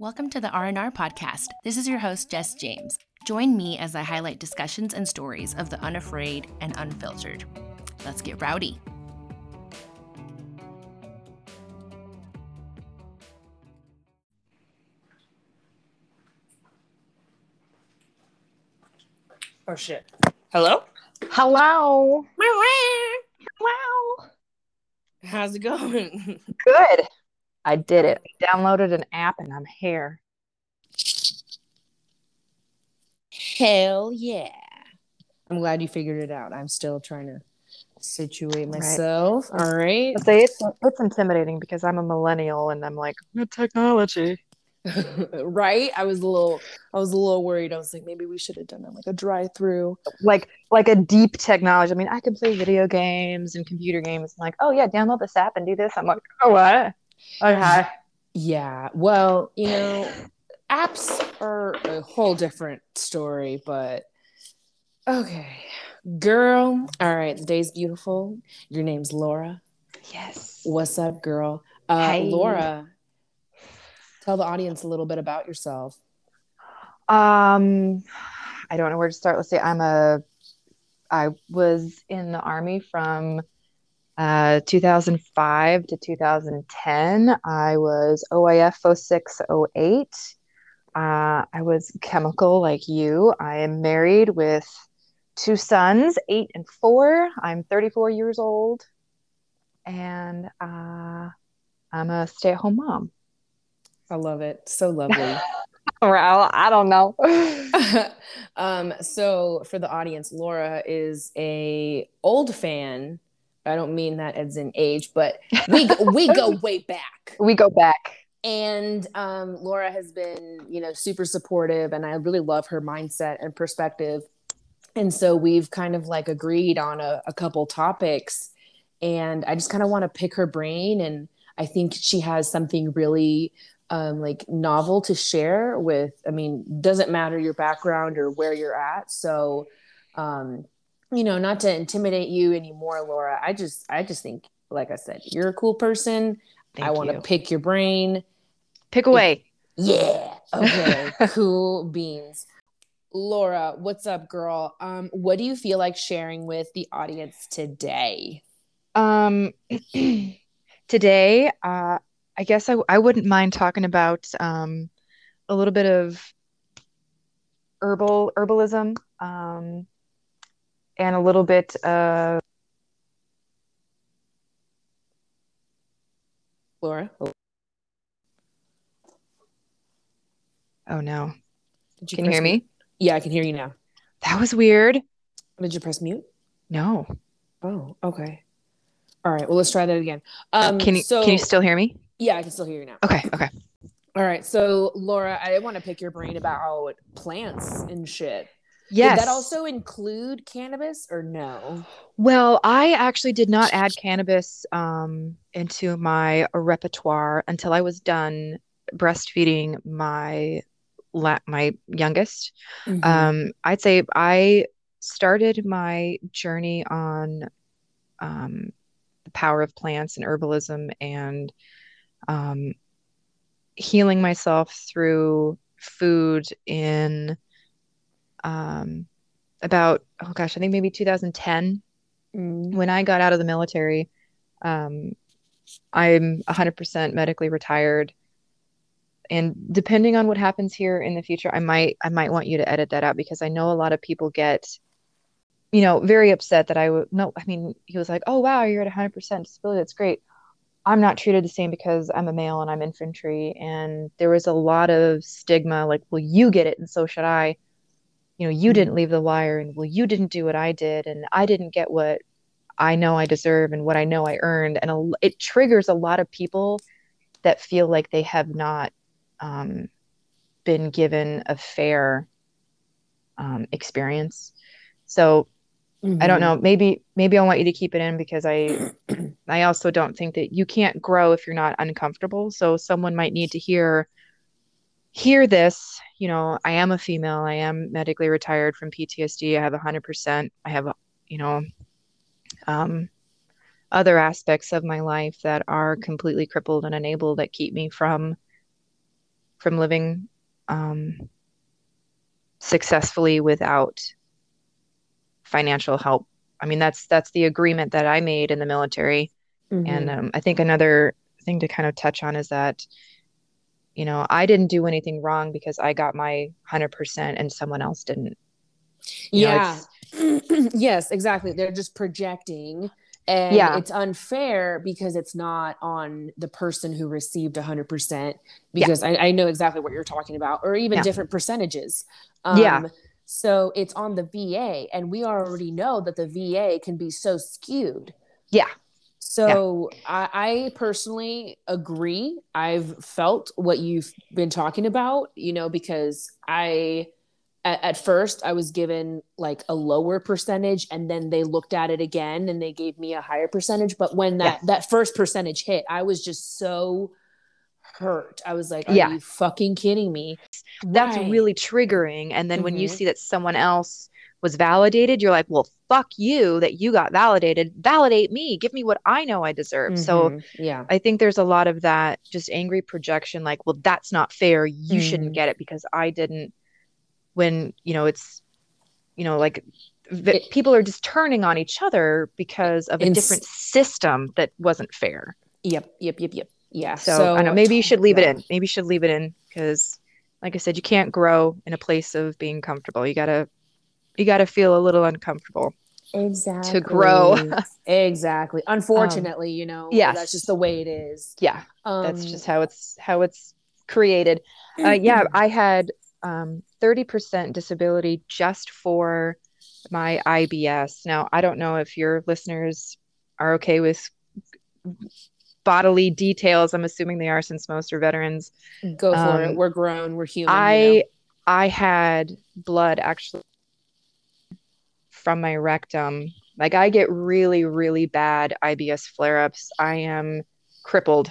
Welcome to the R&R podcast. This is your host Jess James. Join me as I highlight discussions and stories of the unafraid and unfiltered. Let's get rowdy. Oh shit. Hello? Hello. Wow. How's it going? Good. I did it. I downloaded an app and I'm here. Hell yeah. I'm glad you figured it out. I'm still trying to situate myself. All right. I say it's it's intimidating because I'm a millennial and I'm like technology. right? I was a little I was a little worried. I was like, maybe we should have done it like a drive through. Like like a deep technology. I mean, I can play video games and computer games. I'm like, oh yeah, download this app and do this. I'm like, oh what? Okay. Yeah. Well, you know, apps are a whole different story, but okay. Girl, all right, the day's beautiful. Your name's Laura. Yes. What's up, girl? Uh, Hey. Laura, tell the audience a little bit about yourself. Um, I don't know where to start. Let's say I'm a, I was in the army from uh, 2005 to 2010. I was OIF 0608. Uh, I was chemical like you. I am married with two sons, eight and four. I'm 34 years old, and uh, I'm a stay-at-home mom. I love it. So lovely. Well, I don't know. um, so for the audience, Laura is a old fan. I don't mean that as in age, but we go, we go way back. we go back. And um, Laura has been, you know, super supportive, and I really love her mindset and perspective. And so we've kind of like agreed on a, a couple topics, and I just kind of want to pick her brain. And I think she has something really um, like novel to share with. I mean, doesn't matter your background or where you're at. So, um, you know, not to intimidate you anymore, Laura. I just, I just think, like I said, you're a cool person. I want to pick your brain. Pick away. Yeah. Okay. cool beans. Laura, what's up, girl? Um, what do you feel like sharing with the audience today? Um, today, uh, I guess I, I wouldn't mind talking about um, a little bit of herbal herbalism um, and a little bit of Laura, oh, no, did can you hear mute? me? Yeah, I can hear you now. That was weird. Did you press mute? No, Oh, okay. All right. Well, let's try that again. Um, can you so, can you still hear me? Yeah, I can still hear you now. Okay, okay. All right. So, Laura, I want to pick your brain about plants and shit. Yes. Did that also include cannabis or no? Well, I actually did not add cannabis um, into my repertoire until I was done breastfeeding my la- my youngest. Mhm. Um, I'd say I started my journey on um, the power of plants and herbalism and um, healing myself through food in um, about, oh gosh, I think maybe 2010 Mm. when I got out of the military, um, I'm 100% medically retired. And depending on what happens here in the future, I might I might want you to edit that out because I know a lot of people get, you know, very upset that I would no, I mean, he was like, "Oh wow, you're at 100% disability. That's great." I'm not treated the same because I'm a male and I'm infantry, and there was a lot of stigma like, "Well, you get it, and so should I." You know, you didn't leave the wire, and well, you didn't do what I did, and I didn't get what I know I deserve and what I know I earned. And a, it triggers a lot of people that feel like they have not um, been given a fair um, experience. So I don't Mhm. know. Maybe maybe I want you to keep it in because I I also don't think that you can't grow if you're not uncomfortable. So someone might need to hear hear this. You know, I am a female. I am medically retired from PTSD. I have 100%. I have, you know, um, other aspects of my life that are completely crippled and unable that keep me from from living um, successfully without financial help. I mean, that's that's the agreement that I made in the military. Mm-hmm. And um, I think another thing to kind of touch on is that, you know, I didn't do anything wrong because I got my hundred percent and someone else didn't. You yeah. yes, exactly. They're just projecting and yeah. it's unfair because it's not on the person who received 100% because yeah. I, I, know exactly what you're talking about or even yeah. different percentages um, yeah so it's on the va and we already know that the va can be so skewed yeah so I, I personally agree i've felt what you've been talking about you know because i at, at, first I was given like a lower percentage and then they looked at it again and they gave me a higher percentage. But when that, that first percentage hit, I was just so hurt. I was like, are yeah. you fucking kidding me? That's right. really triggering. And then mm-hmm. when you mm-hmm. see that someone else was validated, you're like, well, fuck you that you got validated. Validate me. Give me what I know I deserve. Mm-hmm. So yeah, I think there's a lot of that just angry projection, like, well, that's not fair. You mm-hmm. shouldn't get it because I didn't when you know it's you know like it, people are just turning on each other because of a different system that wasn't fair yep yep yep yep yeah so, so i know maybe you should leave it in maybe you should leave it in because like i said you can't grow in a place of being comfortable you gotta you gotta feel a little uncomfortable exactly to grow exactly unfortunately um, you know yeah that's just the way it is yeah um, that's just how it's how it's created uh, yeah i had um, 30% disability just for my IBS. Now, I don't know if your listeners are okay with bodily details. I'm assuming they are since most are veterans. Go for um, it. We're grown. We're human. I you know? I had blood actually from my rectum. Like I get really really bad IBS flare-ups. I am crippled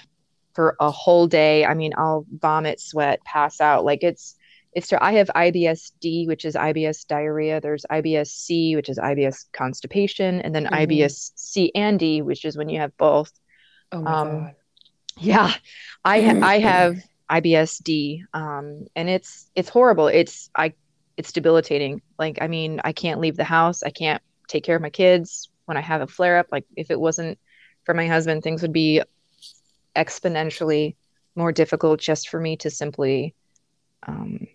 for a whole day. I mean, I'll vomit, sweat, pass out. Like it's it's So I have IBS-D, which is IBS diarrhea. There's IBS-C, which is IBS constipation, and then mm-hmm. IBS-C and D, which is when you have both. Oh my um, god. Yeah, I I have IBS-D, um, and it's it's horrible. It's I it's debilitating. Like I mean, I can't leave the house. I can't take care of my kids when I have a flare up. Like if it wasn't for my husband, things would be exponentially more difficult just for me to simply um,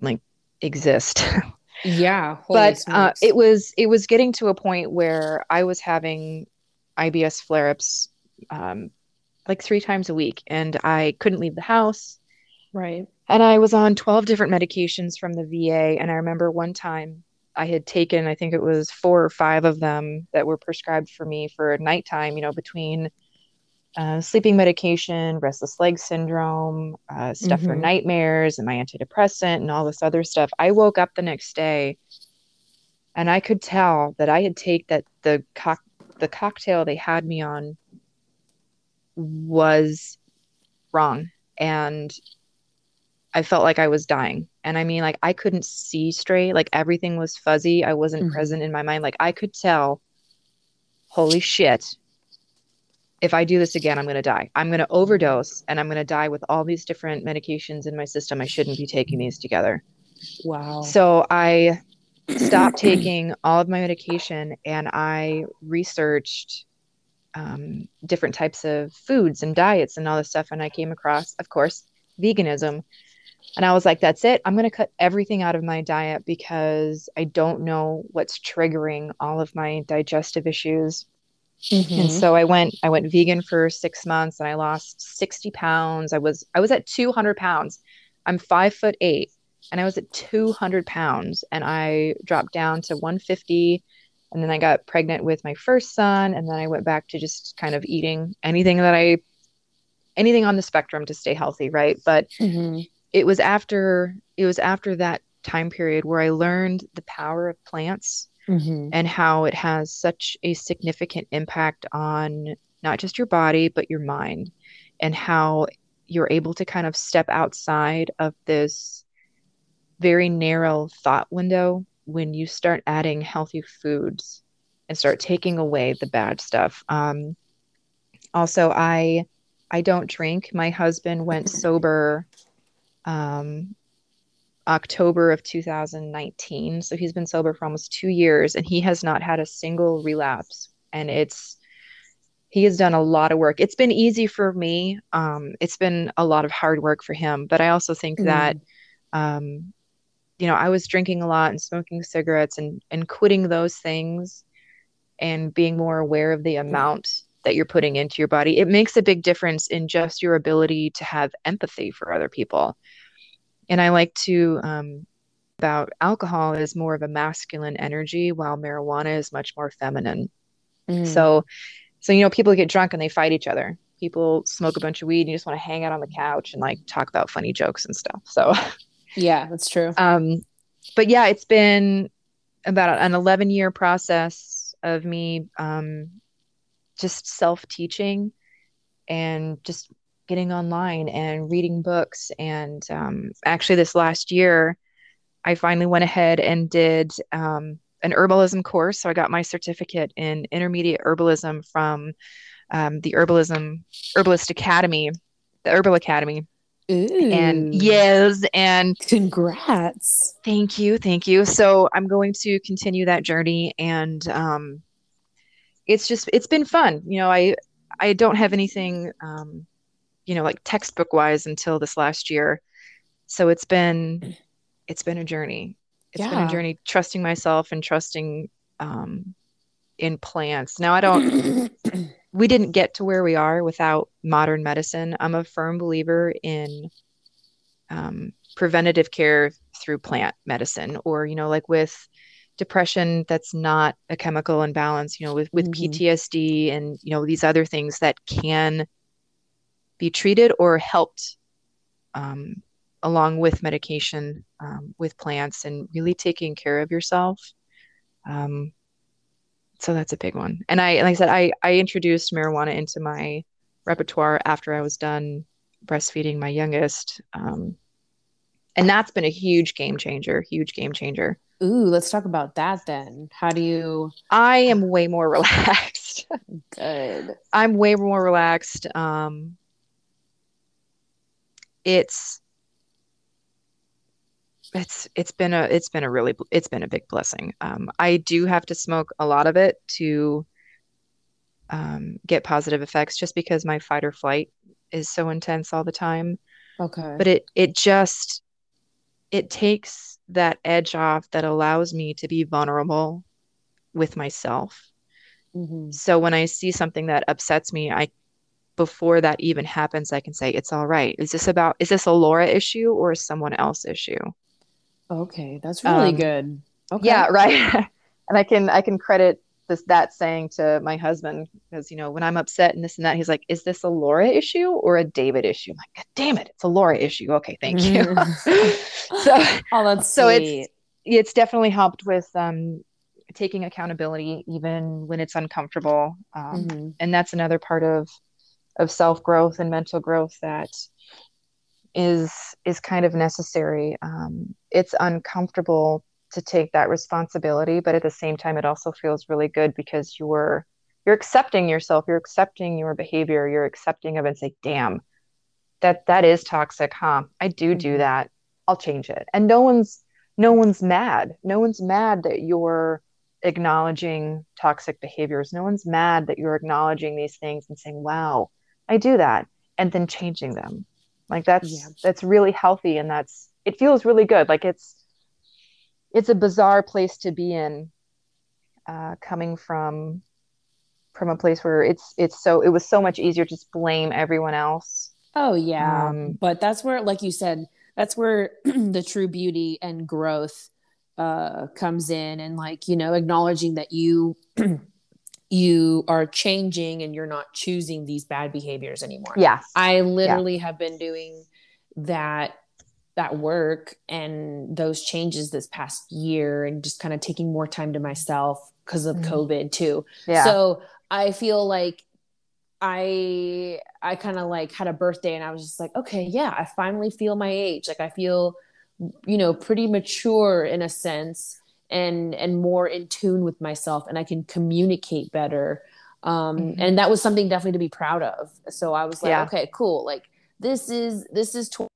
like exist. yeah, but uh, it was it was getting to a point where I was having IBS flare-ups um, like three times a week, and I couldn't leave the house. Right. And I was on 12 different medications from the VA. And I remember one time I had taken, I think it was four or five of them that were prescribed for me for nighttime, you know, between uh, sleeping medication, restless leg syndrome, uh, stuff mm-hmm. for nightmares, and my antidepressant, and all this other stuff. I woke up the next day, and I could tell that I had taken that the the cocktail they had me on was wrong, and I felt like I was dying. And I mean, like I couldn't see straight. Like everything was fuzzy. I wasn't mm-hmm. present in my mind. Like I could tell. Holy shit! if I do this again, I'm going to die. I'm going to overdose and I'm going to die with all these different medications in my system. I shouldn't be taking these together. Wow. So I stopped taking all of my medication and I researched um, different types of foods and diets and all this stuff. And I came across, of course, veganism. And I was like, that's it. I'm going to cut everything out of my diet because I don't know what's triggering all of my digestive issues Mm-hmm. And so I went I went vegan for 6 months and I lost 60 pounds. I was I was at 200 pounds. I'm 5 foot 8 and I was at 200 pounds and I dropped down to 150 and then I got pregnant with my first son and then I went back to just kind of eating anything that I anything on the spectrum to stay healthy, right? But mm-hmm. It was after it was after that time period where I learned the power of plants mm-hmm. and how it has such a significant impact on not just your body, but your mind, and how you're able to kind of step outside of this very narrow thought window when you start adding healthy foods and start taking away the bad stuff. Um, also, I I don't drink. My husband went sober um, October of 2019. So he's been sober for almost two years and he has not had a single relapse. And it's, he has done a lot of work. It's been easy for me. Um, it's been a lot of hard work for him. But I also think mm. that, um, you know, I was drinking a lot and smoking cigarettes and, and quitting those things and being more aware of the amount that you're putting into your body. It makes a big difference in just your ability to have empathy for other people and I like to um, about alcohol is more of a masculine energy, while marijuana is much more feminine. Mm. So, so you know, people get drunk and they fight each other. People smoke a bunch of weed and you just want to hang out on the couch and like talk about funny jokes and stuff. So, yeah, that's true. Um, but yeah, it's been about an 11 year process of me um, just self teaching and just getting online and reading books. And um, actually, this last year, I finally went ahead and did um, an herbalism course. So I got my certificate in intermediate herbalism from um, the Herbalism Herbalist Academy, the Herbal Academy. Ooh. And yes, and congrats. Thank you. Thank you. So I'm going to continue that journey and um it's just it's been fun. You know, I I don't have anything um you know like textbook wise until this last year so it's been it's been a journey It's yeah. been a journey trusting myself and trusting um, in plants now i don't we didn't get to where we are without modern medicine i'm a firm believer in um, preventative care through plant medicine or you know like with depression that's not a chemical imbalance you know with with mm-hmm. ptsd and you know these other things that can be treated or helped um, along with medication um, with plants and really taking care of yourself. Um, so that's a big one. And I, like I said, I, I introduced marijuana into my repertoire after I was done breastfeeding my youngest. Um, and that's been a huge game changer, huge game changer. Ooh, let's talk about that then. How do you? I am way more relaxed. Good. I'm way more relaxed. Um, it's it's it's been a it's been a really it's been a big blessing. Um, I do have to smoke a lot of it to um, get positive effects, just because my fight or flight is so intense all the time. Okay, but it it just it takes that edge off that allows me to be vulnerable with myself. Mm-hmm. So when I see something that upsets me, I before that even happens, I can say, it's all right. Is this about, is this a Laura issue or someone else issue? Okay. That's really um, good. Okay. Yeah. Right. and I can, I can credit this, that saying to my husband because, you know, when I'm upset and this and that, he's like, is this a Laura issue or a David issue? I'm like, God damn it. It's a Laura issue. Okay. Thank you. so, oh, that's so sweet. it's, it's definitely helped with, um, taking accountability even when it's uncomfortable um, mm-hmm. and that's another part of of self growth and mental growth that is is kind of necessary. Um, it's uncomfortable to take that responsibility, but at the same time, it also feels really good because you're you're accepting yourself, you're accepting your behavior, you're accepting of it and say, "Damn, that that is toxic, huh? I do do mm-hmm. that. I'll change it." And no one's no one's mad. No one's mad that you're acknowledging toxic behaviors. No one's mad that you're acknowledging these things and saying, "Wow, I do that and then changing them. Like that's yeah. that's really healthy and that's it feels really good. Like it's it's a bizarre place to be in uh, coming from from a place where it's it's so it was so much easier to just blame everyone else. Oh yeah. Um, but that's where like you said that's where the true beauty and growth uh comes in and like you know acknowledging that you you are changing and you're not choosing these bad behaviors anymore. Yes. I literally yeah. have been doing that that work and those changes this past year and just kind of taking more time to myself because of mm-hmm. COVID too. Yeah. So I feel like I I kind of like had a birthday and I was just like, okay, yeah, I finally feel my age. Like I feel, you know, pretty mature in a sense and and more in tune with myself and i can communicate better um mm-hmm. and that was something definitely to be proud of so i was like yeah. okay cool like this is this is tw-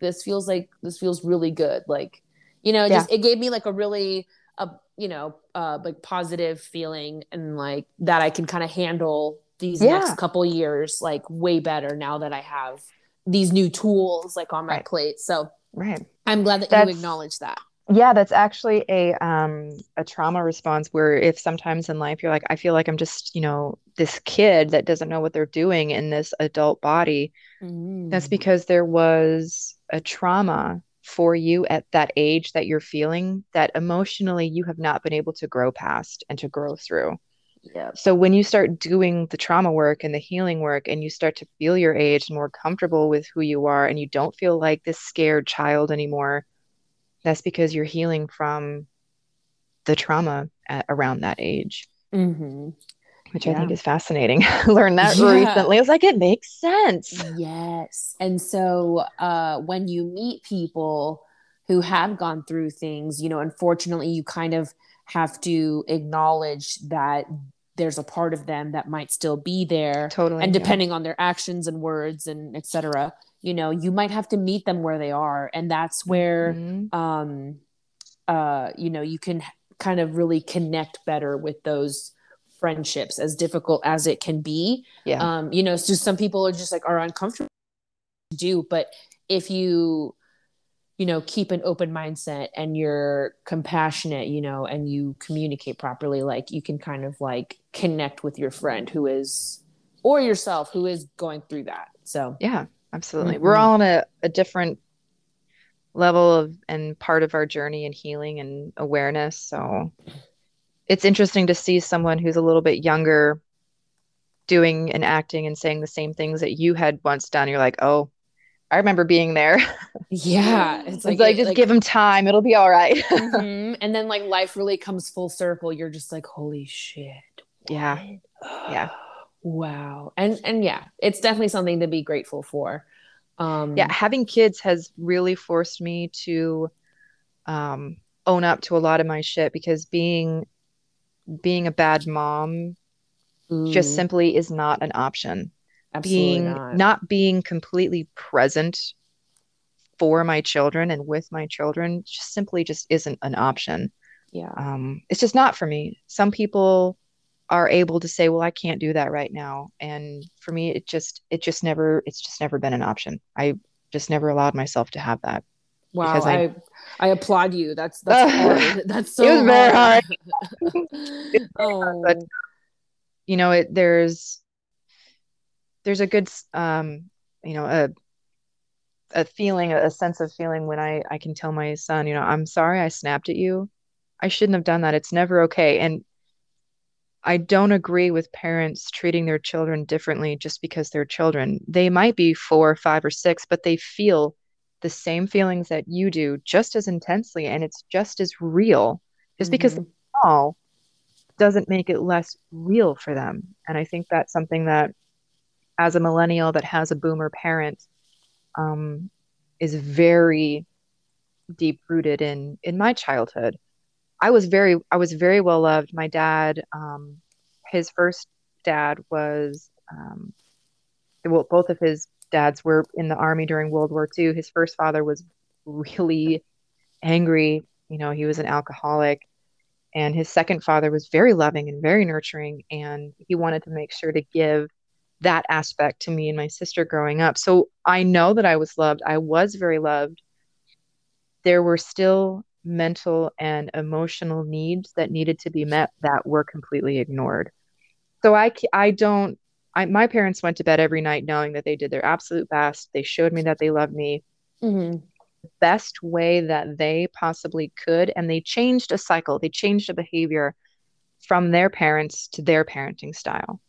this feels like this feels really good like you know it Yeah. just it gave me like a really a you know uh like positive feeling and like that i can kind of handle these Yeah. next couple years like way better now that i have these new tools like on my Right. plate so Right. i'm glad that That's- you acknowledge that Yeah, that's actually a um a trauma response where if sometimes in life you're like, I feel like I'm just, you know, this kid that doesn't know what they're doing in this adult body. That's Mm. because there was a trauma for you at that age that you're feeling that emotionally you have not been able to grow past and to grow through. yeah So when you start doing the trauma work and the healing work and you start to feel your age more comfortable with who you are and you don't feel like this scared child anymore, that's because you're healing from the trauma at, around that age, hmm which I think is fascinating. Learned that Yeah. recently. I was like, it makes sense. Yes. And so uh, when you meet people who have gone through things, you know, unfortunately, you kind of have to acknowledge that there's a part of them that might still be there. Totally. And yeah. depending on their actions and words and et cetera, you know, you might have to meet them where they are. And that's where, Mhm. um, uh, you know, you can kind of really connect better with those friendships as difficult as it can be Yeah. um you know so some people are just like are uncomfortable to do but if you you know keep an open mindset and you're compassionate you know and you communicate properly like you can kind of like connect with your friend who is or yourself who is going through that so Yeah, absolutely. We're Mhm. all on a, a different level of and part of our journey and healing and awareness. So it's interesting to see someone who's a little bit younger doing and acting and saying the same things that you had once done. You're like, oh, I remember being there. yeah it's It's like, like, it- just give him time. It'll be all right. Mhm. and then like life really comes full circle you're just like holy shit Yeah. Yeah. wow and and yeah it's definitely something to be grateful for um Yeah, having kids has really forced me to um, own up to a lot of my shit because being being a bad mom just simply is not an option. absolutely being not. not being completely present for my children and with my children just simply just isn't an option. yeah Um, it's just not for me. Some people are able to say, "Well, I can't do that right now," and for me, it just it just never it's just never been an option. I just never allowed myself to have that. Wow because I, I- I applaud you that's that's hard that's so It was very hard, hard. oh but- You know, it there's there's a good um, you know, a a feeling, a sense of feeling when I I can tell my son, you know, I'm sorry I snapped at you. I shouldn't have done that. It's never okay. And I don't agree with parents treating their children differently just because they're children. They might be four, five, or six, but they feel the same feelings that you do just as intensely, and it's just as real. Just because Mhm. they're small doesn't make it less real for them. And I think that's something that, as a millennial that has a boomer parent, um, is very deep rooted in in my childhood. I was very I was very well loved. My dad, um, his first dad was um, well, both of his dads were in the army during World War II. His first father was really angry. You know, he was an alcoholic. And his second father was very loving and very nurturing. And he wanted to make sure to give that aspect to me and my sister growing up. So I know that I was loved. I was very loved. There were still mental and emotional needs that needed to be met that were completely ignored. So I, I don't, I, my parents went to bed every night knowing that they did their absolute best. They showed me that they loved me Mhm. best way that they possibly could. And they changed a cycle, they changed a behavior from their parents to their parenting style.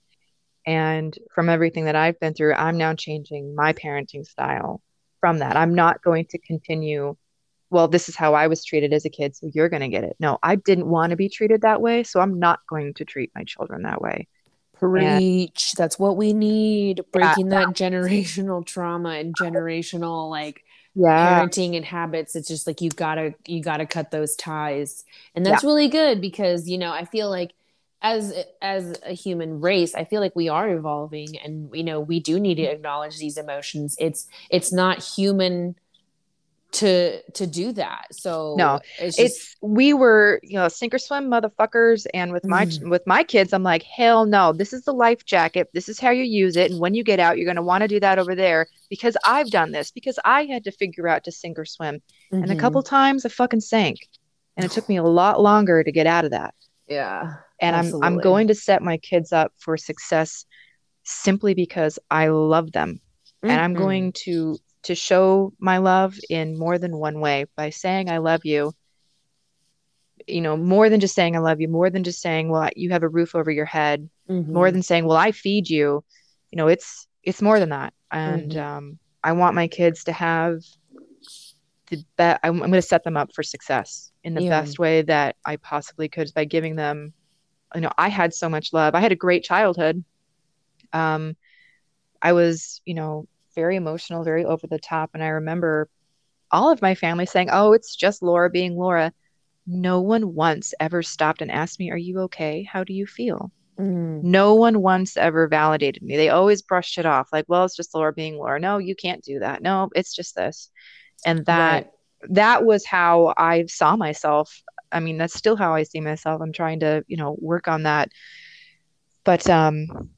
And from everything that I've been through, I'm now changing my parenting style from that. I'm not going to continue, well, this is how I was treated as a kid, so you're going to get it. No, I didn't want to be treated that way, so I'm not going to treat my children that way. Preach. That's what we need. Breaking that generational trauma and generational like Yeah. parenting and habits. It's just like you gotta you gotta cut those ties. And that's really good because, you know, I feel like as as a human race, I feel like we are evolving and you know, we do need to acknowledge these emotions. It's it's not human to to do that. So no, it's, just, it's we were you know sink or swim motherfuckers, and with my mm. with my kids, I'm like hell no, this is the life jacket. This is how you use it, and when you get out, you're gonna want to do that over there because I've done this because I had to figure out to sink or swim, mm-hmm. and a mm-hmm. couple times I fucking sank, and it took me a lot longer to get out of that. Yeah, and absolutely. I'm I'm going to set my kids up for success simply because I love them, mm-hmm. and I'm mm-hmm. going to to show my love in more than one way by saying I love you. You know, more than just saying I love you, more than just saying, well, you have a roof over your head, mm-hmm. more than saying, well, I feed you. You know, it's it's more than that. And mm-hmm. um, I want my kids to have the best. I'm, I'm going to set them up for success in the yeah. best way that I possibly could by giving them. You know, I had so much love. I had a great childhood. Um, I was, you know, very emotional, very over the top. And I remember all of my family saying, Oh, it's just Laura being Laura. No one once ever stopped and asked me, Are you okay? How do you feel? Mm. No one once ever validated me. They always brushed it off like, Well, it's just Laura being Laura. No, you can't do that. No, it's just this. And that. Right. That was how I saw myself. I mean, that's still how I see myself. I'm trying to, you know, work on that. But um,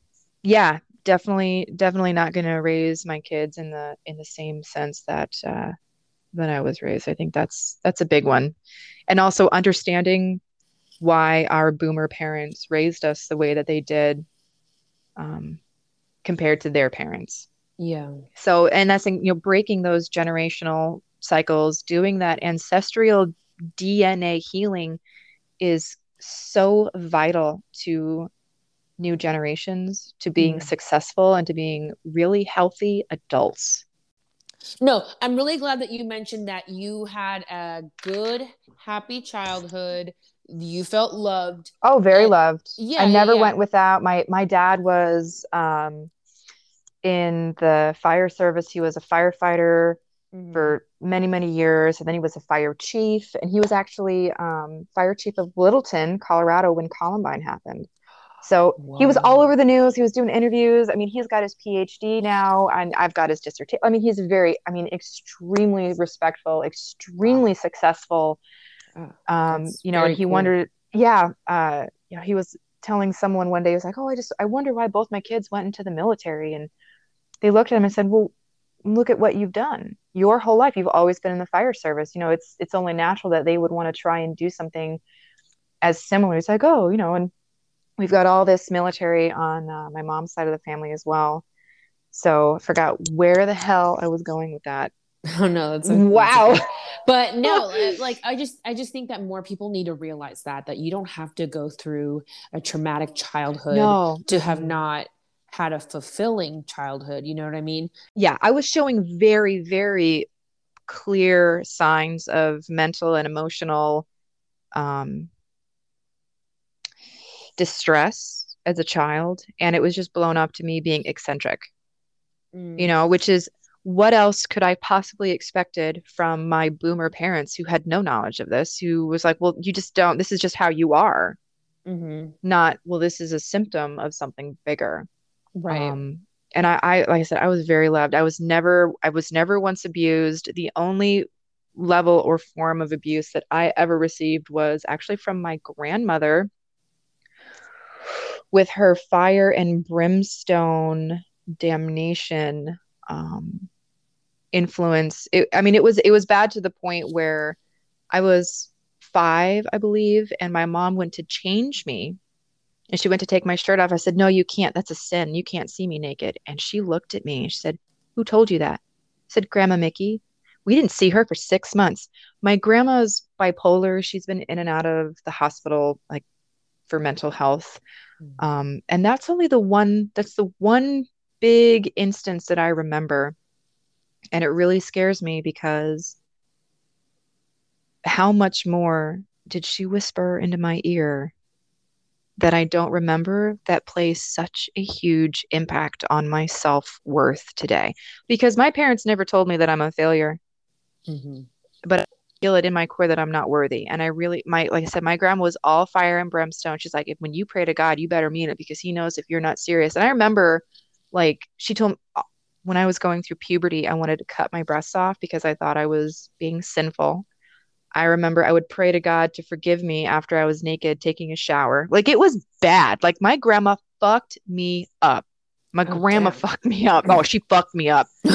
yeah, definitely definitely not going to raise my kids in the in the same sense that uh, that I was raised. I think that's that's a big one, and also understanding why our boomer parents raised us the way that they did, um, compared to their parents. Yeah. So, and that's you know breaking those generational cycles, doing that ancestral DNA healing is so vital to new generations to being mm. successful and to being really healthy adults. No, I'm really glad that you mentioned that you had a good, happy childhood. You felt loved. Oh, very and, loved. Yeah. I never yeah. went without my my dad was um in the fire service. He was a firefighter mm-hmm. for many, many years. And then he was a fire chief. And he was actually um, fire chief of Littleton, Colorado, when Columbine happened. So wow. he was all over the news. He was doing interviews. I mean, he's got his PhD now, and I've got his dissertation. I mean, he's very, I mean, extremely respectful, extremely wow. successful. Oh, um, you know, and he cool. wondered, yeah, uh, you know, he was telling someone one day, he was like, "Oh, I just, I wonder why both my kids went into the military." And they looked at him and said, "Well, look at what you've done. Your whole life, you've always been in the fire service. You know, it's it's only natural that they would want to try and do something as similar." He's like, "Oh, you know," and we've got all this military on uh, my mom's side of the family as well. So I forgot where the hell I was going with that. Oh no, that's wow. But no, uh, like I just I just think that more people need to realize that that you don't have to go through a traumatic childhood no. to have not had a fulfilling childhood. You know what I mean? Yeah, I was showing very very clear signs of mental and emotional um distress as a child and it was just blown up to me being eccentric mm. you know which is what else could i possibly expected from my boomer parents who had no knowledge of this who was like well you just don't this is just how you are. Mm-hmm. not well this is a symptom of something bigger. Right. Um, and I, I like i said i was very loved. I was never i was never once abused. The only level or form of abuse that i ever received was actually from my grandmother with her fire and brimstone damnation um, influence. It, I mean, it was it was bad to the point where I was five, I believe, and my mom went to change me, and she went to take my shirt off. I said, "No, you can't. That's a sin. You can't see me naked." And she looked at me she said, "Who told you that?" I said, "Grandma Mickey." We didn't see her for six months. My grandma's bipolar. She's been in and out of the hospital like for mental health. Mm. Um, and that's only the one, that's the one big instance that I remember. And it really scares me because how much more did she whisper into my ear that I don't remember that plays such a huge impact on my self worth today? Because my parents never told me that I'm a failure. Mm-hmm. But feel it in my core that I'm not worthy. And I really, my, like I said, my grandma was all fire and brimstone. She's like, if when you pray to God, you better mean it because he knows if you're not serious. And I remember like she told me uh, when I was going through puberty, I wanted to cut my breasts off because I thought I was being sinful. I remember I would pray to God to forgive me after I was naked taking a shower. Like it was bad. Like my grandma fucked me up. My oh, grandma damn. fucked me up. Oh, she fucked me up.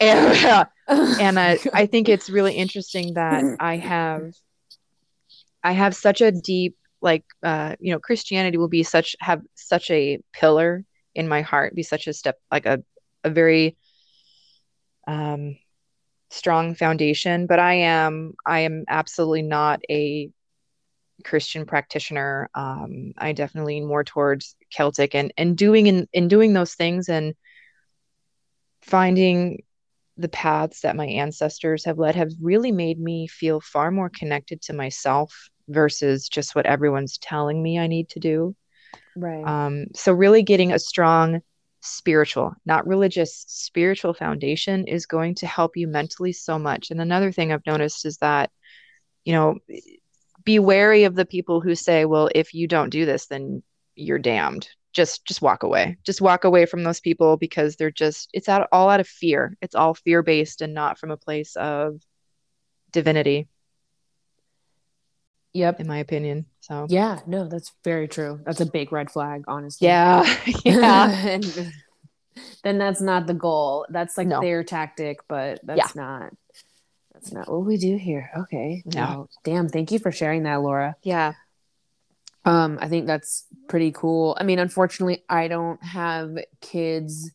and, and I, I think it's really interesting that I have I have such a deep like uh you know Christianity will be such have such a pillar in my heart, be such a step like a a very um strong foundation, but I am I am absolutely not a Christian practitioner. Um, I definitely lean more towards Celtic and and doing in in doing those things and finding the paths that my ancestors have led have really made me feel far more connected to myself versus just what everyone's telling me I need to do. Right. Um, so really getting a strong spiritual, not religious, spiritual foundation is going to help you mentally so much. And another thing I've noticed is that, you know, be wary of the people who say, well, if you don't do this, then you're damned. Just just walk away. Just walk away from those people because they're just it's out all out of fear. It's all fear based and not from a place of divinity. Yep. In my opinion. So yeah, no, that's very true. That's a big red flag, honestly. Yeah. yeah. and then that's not the goal. That's like no. their tactic, but that's yeah. not that's not what we do here. Okay. No. Well, damn, thank you for sharing that, Laura. Yeah. Um, I think that's pretty cool. I mean, unfortunately, I don't have kids.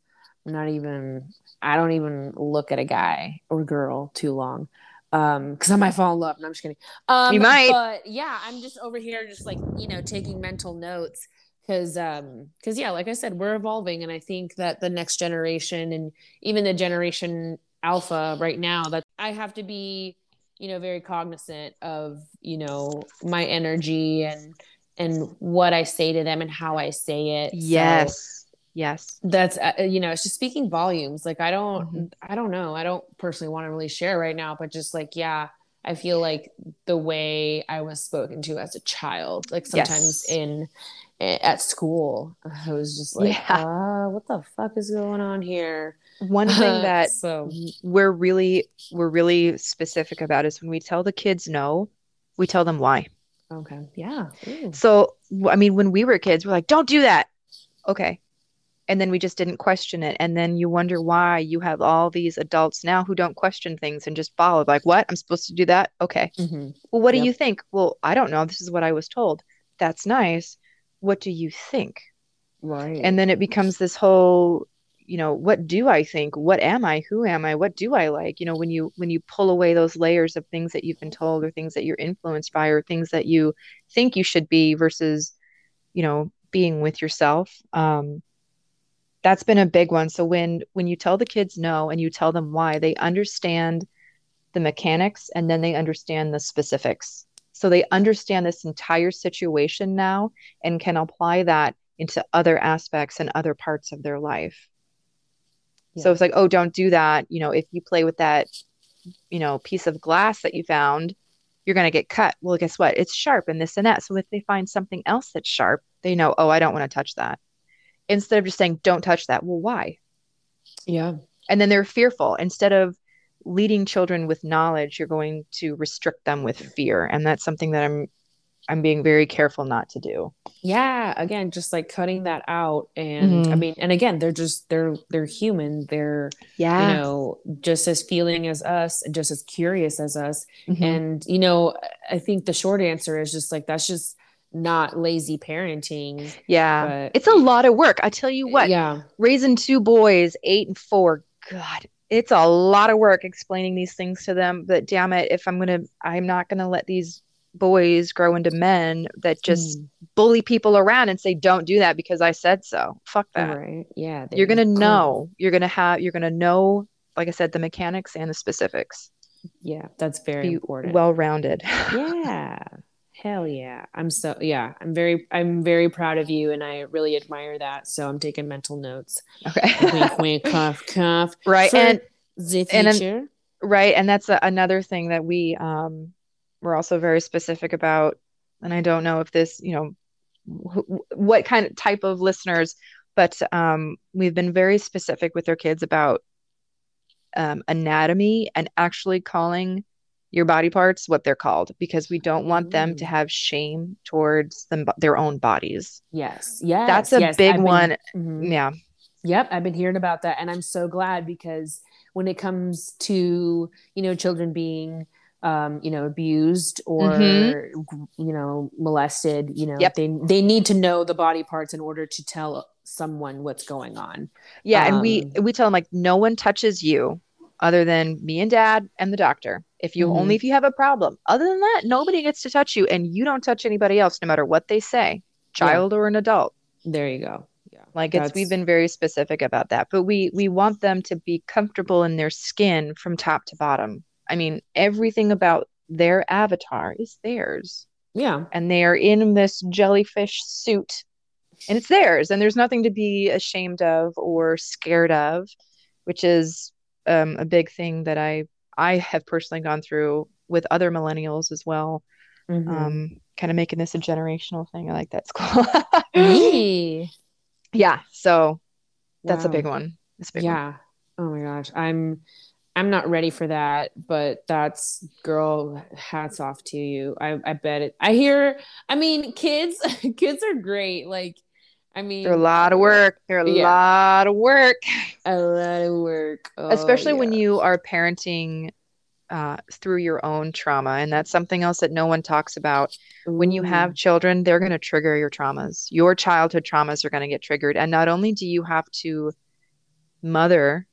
I'm not even I don't even look at a guy or girl too long um because i might fall in love no i'm just kidding um you might but yeah i'm just over here just like you know taking mental notes because um because yeah like i said we're evolving and i think that the next generation and even the generation alpha right now that i have to be you know very cognizant of you know my energy and and what i say to them and how i say it. Yes. Yes. that's uh, you know it's just speaking volumes. Like i don't mm-hmm. i don't know. I don't personally want to really share right now but just like yeah i feel like the way i was spoken to as a child like sometimes yes. in at school i was just like yeah. uh, what the fuck is going on here? One thing that so we're really we're really specific about is when we tell the kids no we tell them why okay. Yeah. Ooh. so i mean when we were kids we're like don't do that. Okay. And then we just didn't question it. And then you wonder why you have all these adults now who don't question things and just follow like what? I'm supposed to do that? Okay. Mm-hmm. well what yep. do you think? Well i don't know. This is what i was told. That's nice. What do you think? Right. And then it becomes this whole you know what do i think? What am i? Who am i? What do i like? You know when you when you pull away those layers of things that you've been told or things that you're influenced by or things that you think you should be versus you know being with yourself um that's been a big one. So when when you tell the kids no and you tell them why they understand the mechanics and then they understand the specifics. So they understand this entire situation now and can apply that into other aspects and other parts of their life yeah. so it's like oh don't do that. You know if you play with that you know piece of glass that you found you're going to get cut. Well guess what? It's sharp and this and that. So if they find something else that's sharp they know oh i don't want to touch that. Instead of just saying don't touch that. Well why? Yeah. And then they're fearful. Instead of leading children with knowledge you're going to restrict them with fear. And that's something that i'm i'm being very careful not to do yeah again just like cutting that out and mm-hmm. i mean and again they're just they're they're human they're yeah you know just as feeling as us and just as curious as us mm-hmm. and you know i think the short answer is just like that's just not lazy parenting. Yeah. But, it's a lot of work. I tell you what. Yeah. Raising two boys, eight and four. God, it's a lot of work explaining these things to them. But damn it, if I'm gonna I'm not gonna let these boys grow into men that just mm. bully people around and say, Don't do that because I said so. Fuck that. Right. Yeah. You're gonna know. You're gonna have you're gonna know, like I said, the mechanics and the specifics. Yeah, that's very Be important. Well rounded. yeah. Hell yeah. I'm so yeah, I'm very I'm very proud of you and I really admire that. So I'm taking mental notes. Okay. wink wink cough cough. Right. And the future. And, right. And that's a, another thing that we um we're also very specific about and I don't know if this, you know, wh- what kind of type of listeners but um we've been very specific with our kids about um, anatomy and actually calling your body parts what they're called because we don't want them to have shame towards them, their own bodies. Yes. Yes. That's a yes, big been- one. Mhm. Yeah. Yep, I've been hearing about that, and I'm so glad because when it comes to you know children being um, you know abused or you know molested, you know Mm-hmm. Yep. they they need to know the body parts in order to tell someone what's going on. Yeah. and we Um, we tell them like no one touches you other than me and dad and the doctor. If you Mhm. only if you have a problem. Other than that, nobody gets to touch you and you don't touch anybody else no matter what they say, child or an adult. There you go. Yeah, Like it's we've been very specific about that, but we we want them to be comfortable in their skin from top to bottom. I mean, everything about their avatar is theirs, yeah, and they are in this jellyfish suit, and it's theirs, and there's nothing to be ashamed of or scared of, which is um, a big thing that I I have personally gone through with other millennials as well. Mhm. Um, kind of making this a generational thing. I like that school. Me. yeah, so that's a big one. It's a big one. yeah oh my gosh i'm i'm not ready for that but that's girl hats off to you i i bet it i hear i mean kids kids are great like i mean They're a lot of work. They're a Yeah. lot of work, a lot of work Oh, especially when you are parenting uh, through your own trauma. And that's something else that no one talks about. When you have children, they're going to trigger your traumas. Your childhood traumas are going to get triggered. And not only do you have to mother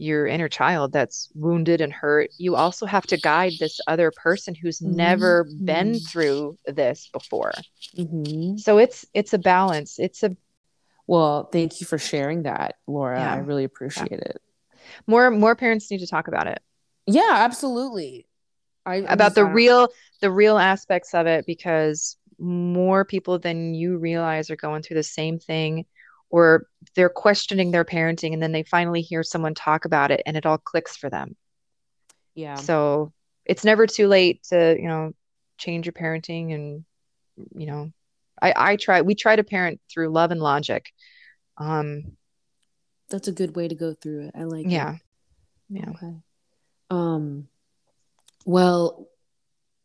your inner child that's wounded and hurt, you also have to guide this other person who's never been Mhm. through this before. Mhm. So it's it's a balance. It's a well thank you for sharing that laura Yeah. i really appreciate it more more parents need to talk about it. yeah absolutely I, about the real the real aspects of it because more people than you realize are going through the same thing or they're questioning their parenting and then they finally hear someone talk about it and it all clicks for them. yeah So it's never too late to, you know, change your parenting and you know, I I try we try to parent through love and logic. Um that's a good way to go through it i like it. yeah. Yeah. Okay. Um. Well,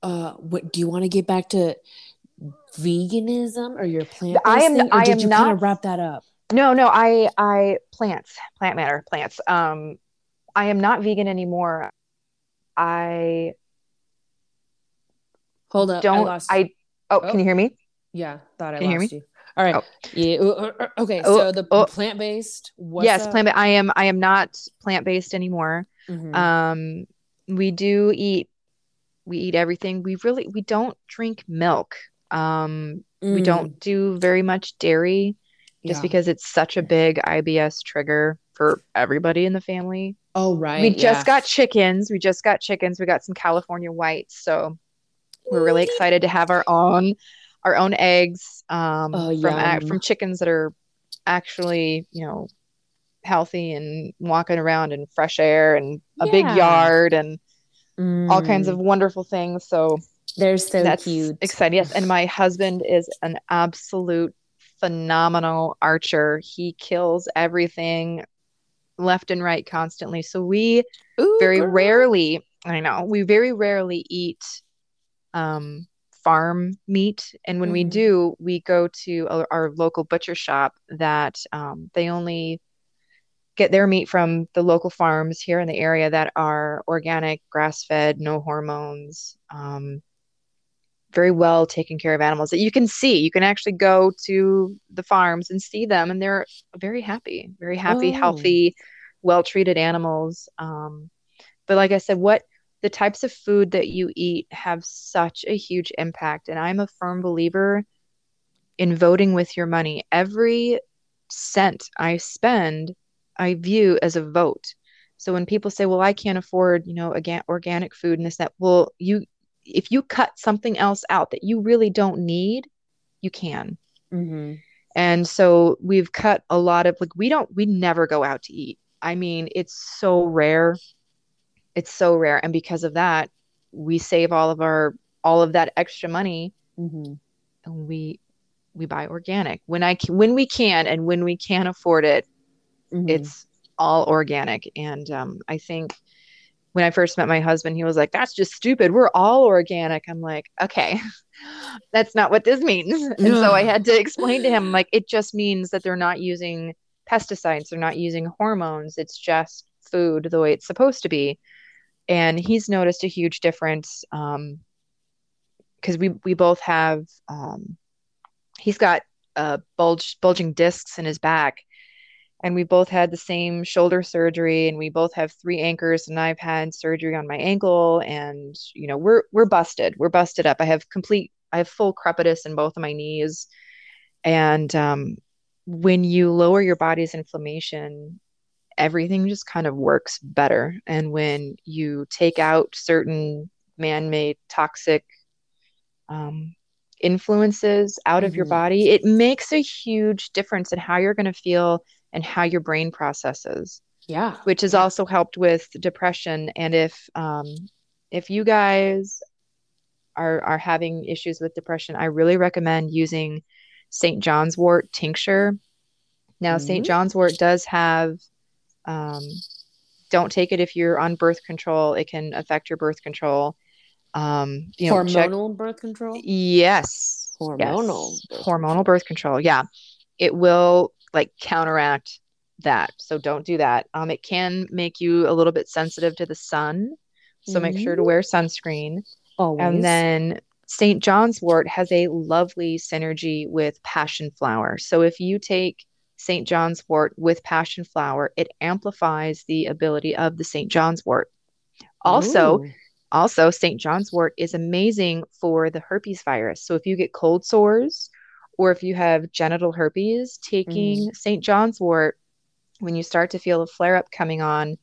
uh, what do you want to get back to veganism or your plant? I am- thing, or I did am you kind not- of wrap that up? No, no, I I plants, plant matter, plants. Um I am not vegan anymore. I Hold up, I don't lost. I oh, Oh. can you hear me? yeah, thought I Can you lost you. All right. Oh. Yeah. Okay. Oh, so the oh. plant based. yes, plant I am I am not plant-based anymore. Mm-hmm. Um we do eat we eat everything. We really we don't drink milk. Um we don't do very much dairy just because it's such a big IBS trigger for everybody in the family. Oh right. we just got chickens. We just got chickens. We got some California whites. So we're really excited to have our own our own eggs um, Oh, from ac- from chickens that are actually you know healthy and walking around in fresh air and a big yard and all kinds Mm. of wonderful things. So They're so that's cute. exciting. Yes, and my husband is an absolute phenomenal archer. He kills everything left and right constantly. So we Ooh, very girl. rarely, I know, we very rarely eat um farm meat and when we Mhm. do, we go to our, our local butcher shop that um they only get their meat from the local farms here in the area that are organic, grass-fed, no hormones. Um very well taken care of animals that you can see. You can actually go to the farms and see them, and they're very happy, very happy, Oh. healthy, well treated animals. Um, but like I said, what the types of food that you eat have such a huge impact. And I'm a firm believer in voting with your money. Every cent I spend, I view as a vote. So when people say, "Well, I can't afford, you know, again, organic food and this that," well, you if you cut something else out that you really don't need, you can. Mhm. And so we've cut a lot of like we don't we never go out to eat. I mean, it's so rare. It's so rare and because of that, we save all of our all of that extra money Mhm. and we we buy organic. When I c- when we can and when we can afford it, Mhm. it's all organic and um, I think when I first met my husband, he was like, that's just stupid. We're all organic. I'm like, okay, that's not what this means. And so I had to explain to him, like, it just means that they're not using pesticides, they're not using hormones. It's just food the way it's supposed to be. And he's noticed a huge difference. Um, because we we both have um, he's got uh bulge bulging discs in his back and we both had the same shoulder surgery and we both have three anchors and I've had surgery on my ankle and you know we're we're busted we're busted up I have complete I have full crepitus in both of my knees and um, when you lower your body's inflammation everything just kind of works better and when you take out certain man-made toxic um, influences out mm-hmm. of your mm-hmm. body it makes a huge difference in how you're going to feel and how your brain processes. Yeah. Which has also helped with depression. And if um, if you guys are are having issues with depression, I really recommend using St. John's wort tincture. Now, mm-hmm. St. John's wort does have um, don't take it if you're on birth control. It can affect your birth control. Um, you know, hormonal check... birth control. Yes, hormonal. Yes. Birth hormonal control. birth control. Yeah, it will like counteract that. So don't do that. Um, it can make you a little bit sensitive to the sun. So mm-hmm. make sure to mm-hmm. wear sunscreen. Always. And then St. John's wort has a lovely synergy with passion flower. So if you take St. John's wort with passion flower, it amplifies the ability of the St. John's wort. Also, Ooh. also St. John's wort is amazing for the herpes virus. So if you get cold sores or if you have genital herpes, taking mm. St. John's wort when you start to feel a flare up coming on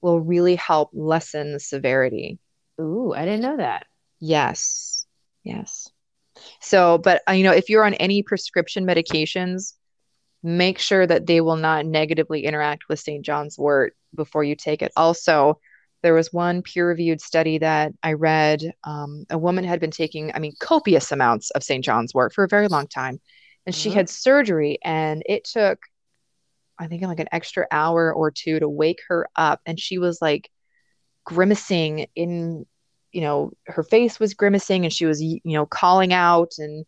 will really help lessen the severity. Ooh, I didn't know that. Yes. Yes. So, but uh, you know, if you're on any prescription medications, make sure that they will not negatively interact with St. John's wort before you take it. Also, there was one peer reviewed study that I read. Um, a woman had been taking, I mean, copious amounts of St. John's wort for a very long time. And she uh-huh. had surgery, and it took, I think, like an extra hour or two to wake her up. And she was like grimacing in, you know, her face was grimacing and she was, you know, calling out and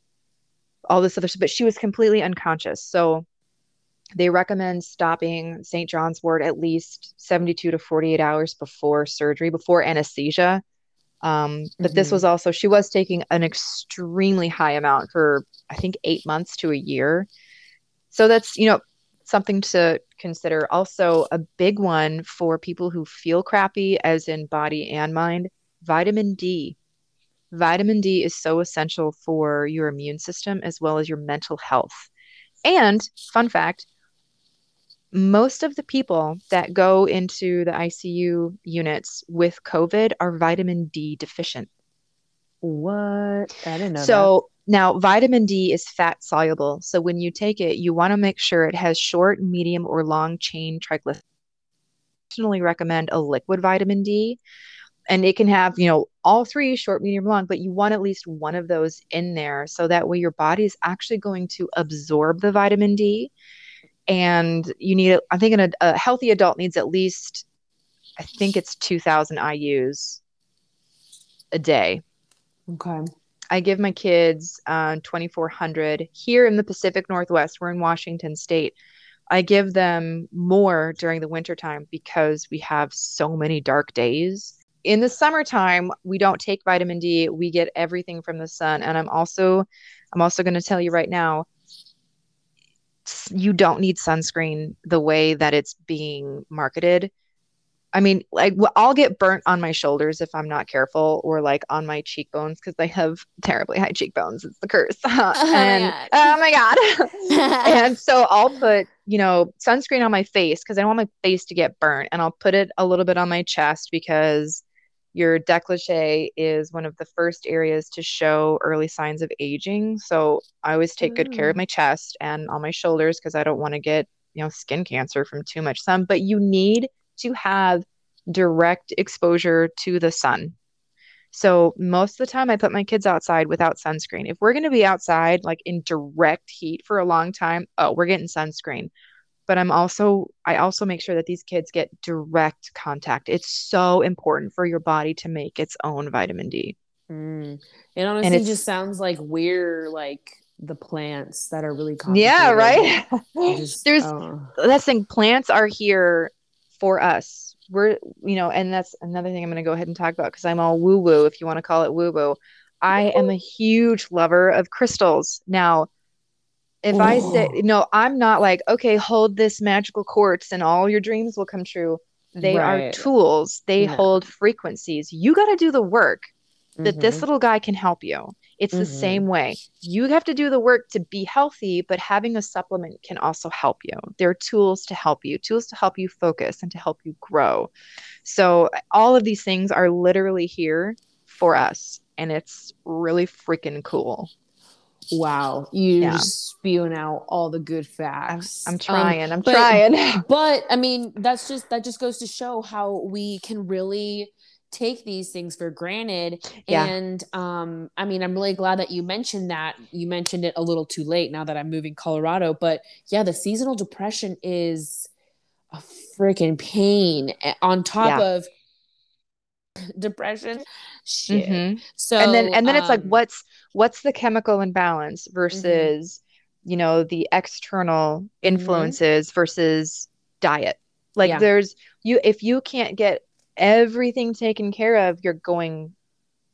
all this other stuff, but she was completely unconscious. So they recommend stopping St. John's wort at least 72 to 48 hours before surgery, before anesthesia. Um, but mm-hmm. this was also, she was taking an extremely high amount for, I think, eight months to a year. So that's, you know, something to consider. Also, a big one for people who feel crappy, as in body and mind vitamin D. Vitamin D is so essential for your immune system as well as your mental health. And, fun fact, most of the people that go into the ICU units with COVID are vitamin D deficient. What? I didn't know. So that. now vitamin D is fat soluble. So when you take it, you want to make sure it has short, medium, or long chain triglycerides. I personally, recommend a liquid vitamin D, and it can have you know all three short, medium, long, but you want at least one of those in there, so that way your body is actually going to absorb the vitamin D and you need i think an, a healthy adult needs at least i think it's 2000 ius a day. Okay. I give my kids uh, 2400 here in the pacific northwest. We're in washington state. I give them more during the wintertime because we have so many dark days. In the summertime we don't take vitamin d. We get everything from the sun. And i'm also i'm also going to tell you right now you don't need sunscreen the way that it's being marketed. I mean, like I'll get burnt on my shoulders if I'm not careful, or like on my cheekbones because I have terribly high cheekbones. It's the curse. oh and my oh my god! and so I'll put you know sunscreen on my face because I don't want my face to get burnt, and I'll put it a little bit on my chest because your décolleté is one of the first areas to show early signs of aging. So I always take good care of mm. my chest and on my shoulders because I don't want to get, you know, skin cancer from too much sun. But you need to have direct exposure to the sun. So most of the time I put my kids outside without sunscreen. If we're going to be outside like in direct heat for a long time, oh, we're getting sunscreen. But I'm also I also make sure that these kids get direct contact. It's so important for your body to make its own vitamin D. Mm. It honestly it's- just sounds like we're like the plants that are really Yeah, right? Just, There's uh, that's thing plants are here for us we're you know and that's another thing i'm going to go ahead and talk about because i'm all woo woo if you want to call it woo woo i am a huge lover of crystals now if i say Ooh. no i'm not like okay hold this magical quartz and all your dreams will come true they are tools they No. hold frequencies you got to do the work that this Mhm. little guy can help you. It's the Mhm. same way. You have to do the work to be healthy, but having a supplement can also help you. There are tools to help you, tools to help you focus and to help you grow. So, all of these things are literally here for us, and it's really freaking cool. Wow, you're Yeah. just spewing out all the good I'm, facts. I'm Um, trying. I'm but- trying. but I mean, that's just that just goes to show how we can really take these things for granted. Yeah. And um, I mean, I'm really glad that you mentioned that. You mentioned it a little too late now that I'm moving Colorado. But yeah, the seasonal depression is a freaking pain eh, on top Yeah. of depression. Shit. Mhm. So and then and then it's like um, what's what's the chemical imbalance versus you know the external influences versus diet like Yeah. there's you if you can't get everything taken care of you're going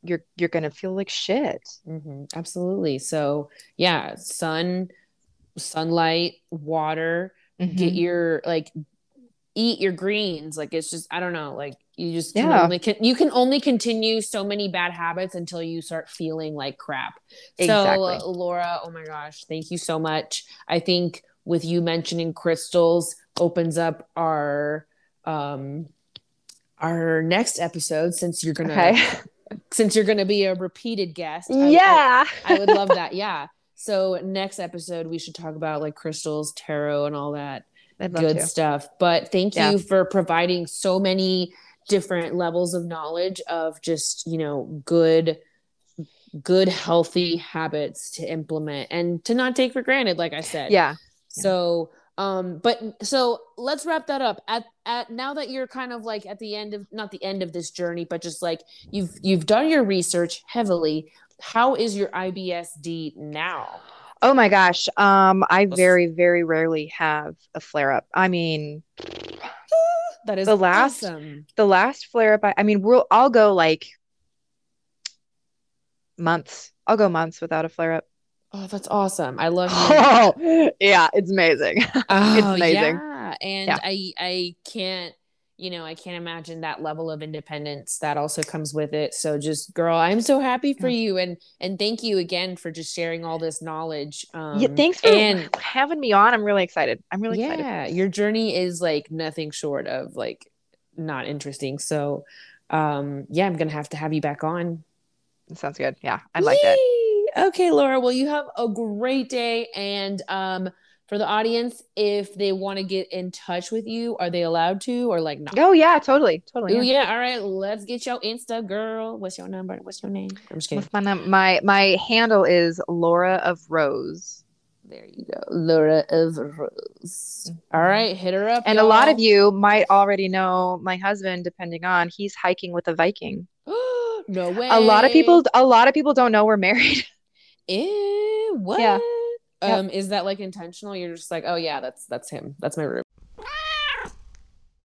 you're you're gonna feel like shit absolutely. So yeah, sun, sunlight, water, get your like eat your greens. Like it's just I don't know, like you just can Yeah. only can you can only continue so many bad habits until you start feeling like crap. Exactly. So Laura, oh my gosh, thank you so much. I think with you mentioning crystals opens up our um our next episode since you're gonna okay since you're gonna be a repeated guest. I- I- yeah I would love that. Yeah. So next episode we should talk about like crystals, tarot, and all that good to. stuff. But thank Yeah. you for providing so many different levels of knowledge of just you know good good healthy habits to implement and to not take for granted like i said yeah so um but so let's wrap that up at at now that you're kind of like at the end of not the end of this journey but just like you've you've done your research heavily how is your ibsd now oh my gosh um i very very rarely have a flare up i mean that is The last- awesome. the last flare up I, I mean we'll I'll go like months. I'll go months without a flare up. oh that's awesome i love Oh, yeah, it's amazing. Oh, amazing. Yeah. And Yeah. I I can't, you know, I can't imagine that level of independence that also comes with it. So just girl, I'm so happy for Yeah. you and and thank you again for just sharing all this knowledge. Um yeah, thanks for and having me on. I'm really excited. I'm really excited. yeah, your journey is like nothing short of like not interesting. So um yeah, I'm gonna have to have you back on. Sounds good. Yeah, I like that. Okay, Laura. Well, you have a great day. And um, for the audience, if they want to get in touch with you, are they allowed to or like not? Oh yeah, totally, totally. Oh yeah. yeah. All right. Let's get your Insta, girl. What's your number? What's your name? I'm just kidding. What's my num- my my handle is Laura of Rose. There you go, Laura of Rose. All mm-hmm. right, hit her up. And a lot of y'all. you might already know my husband, depending on he's hiking with a Viking. no way. A lot of people a lot of people don't know we're married. Ew, what? Yeah. Yep. Um, is that like intentional? You're just like, oh yeah, that's that's him. That's my room.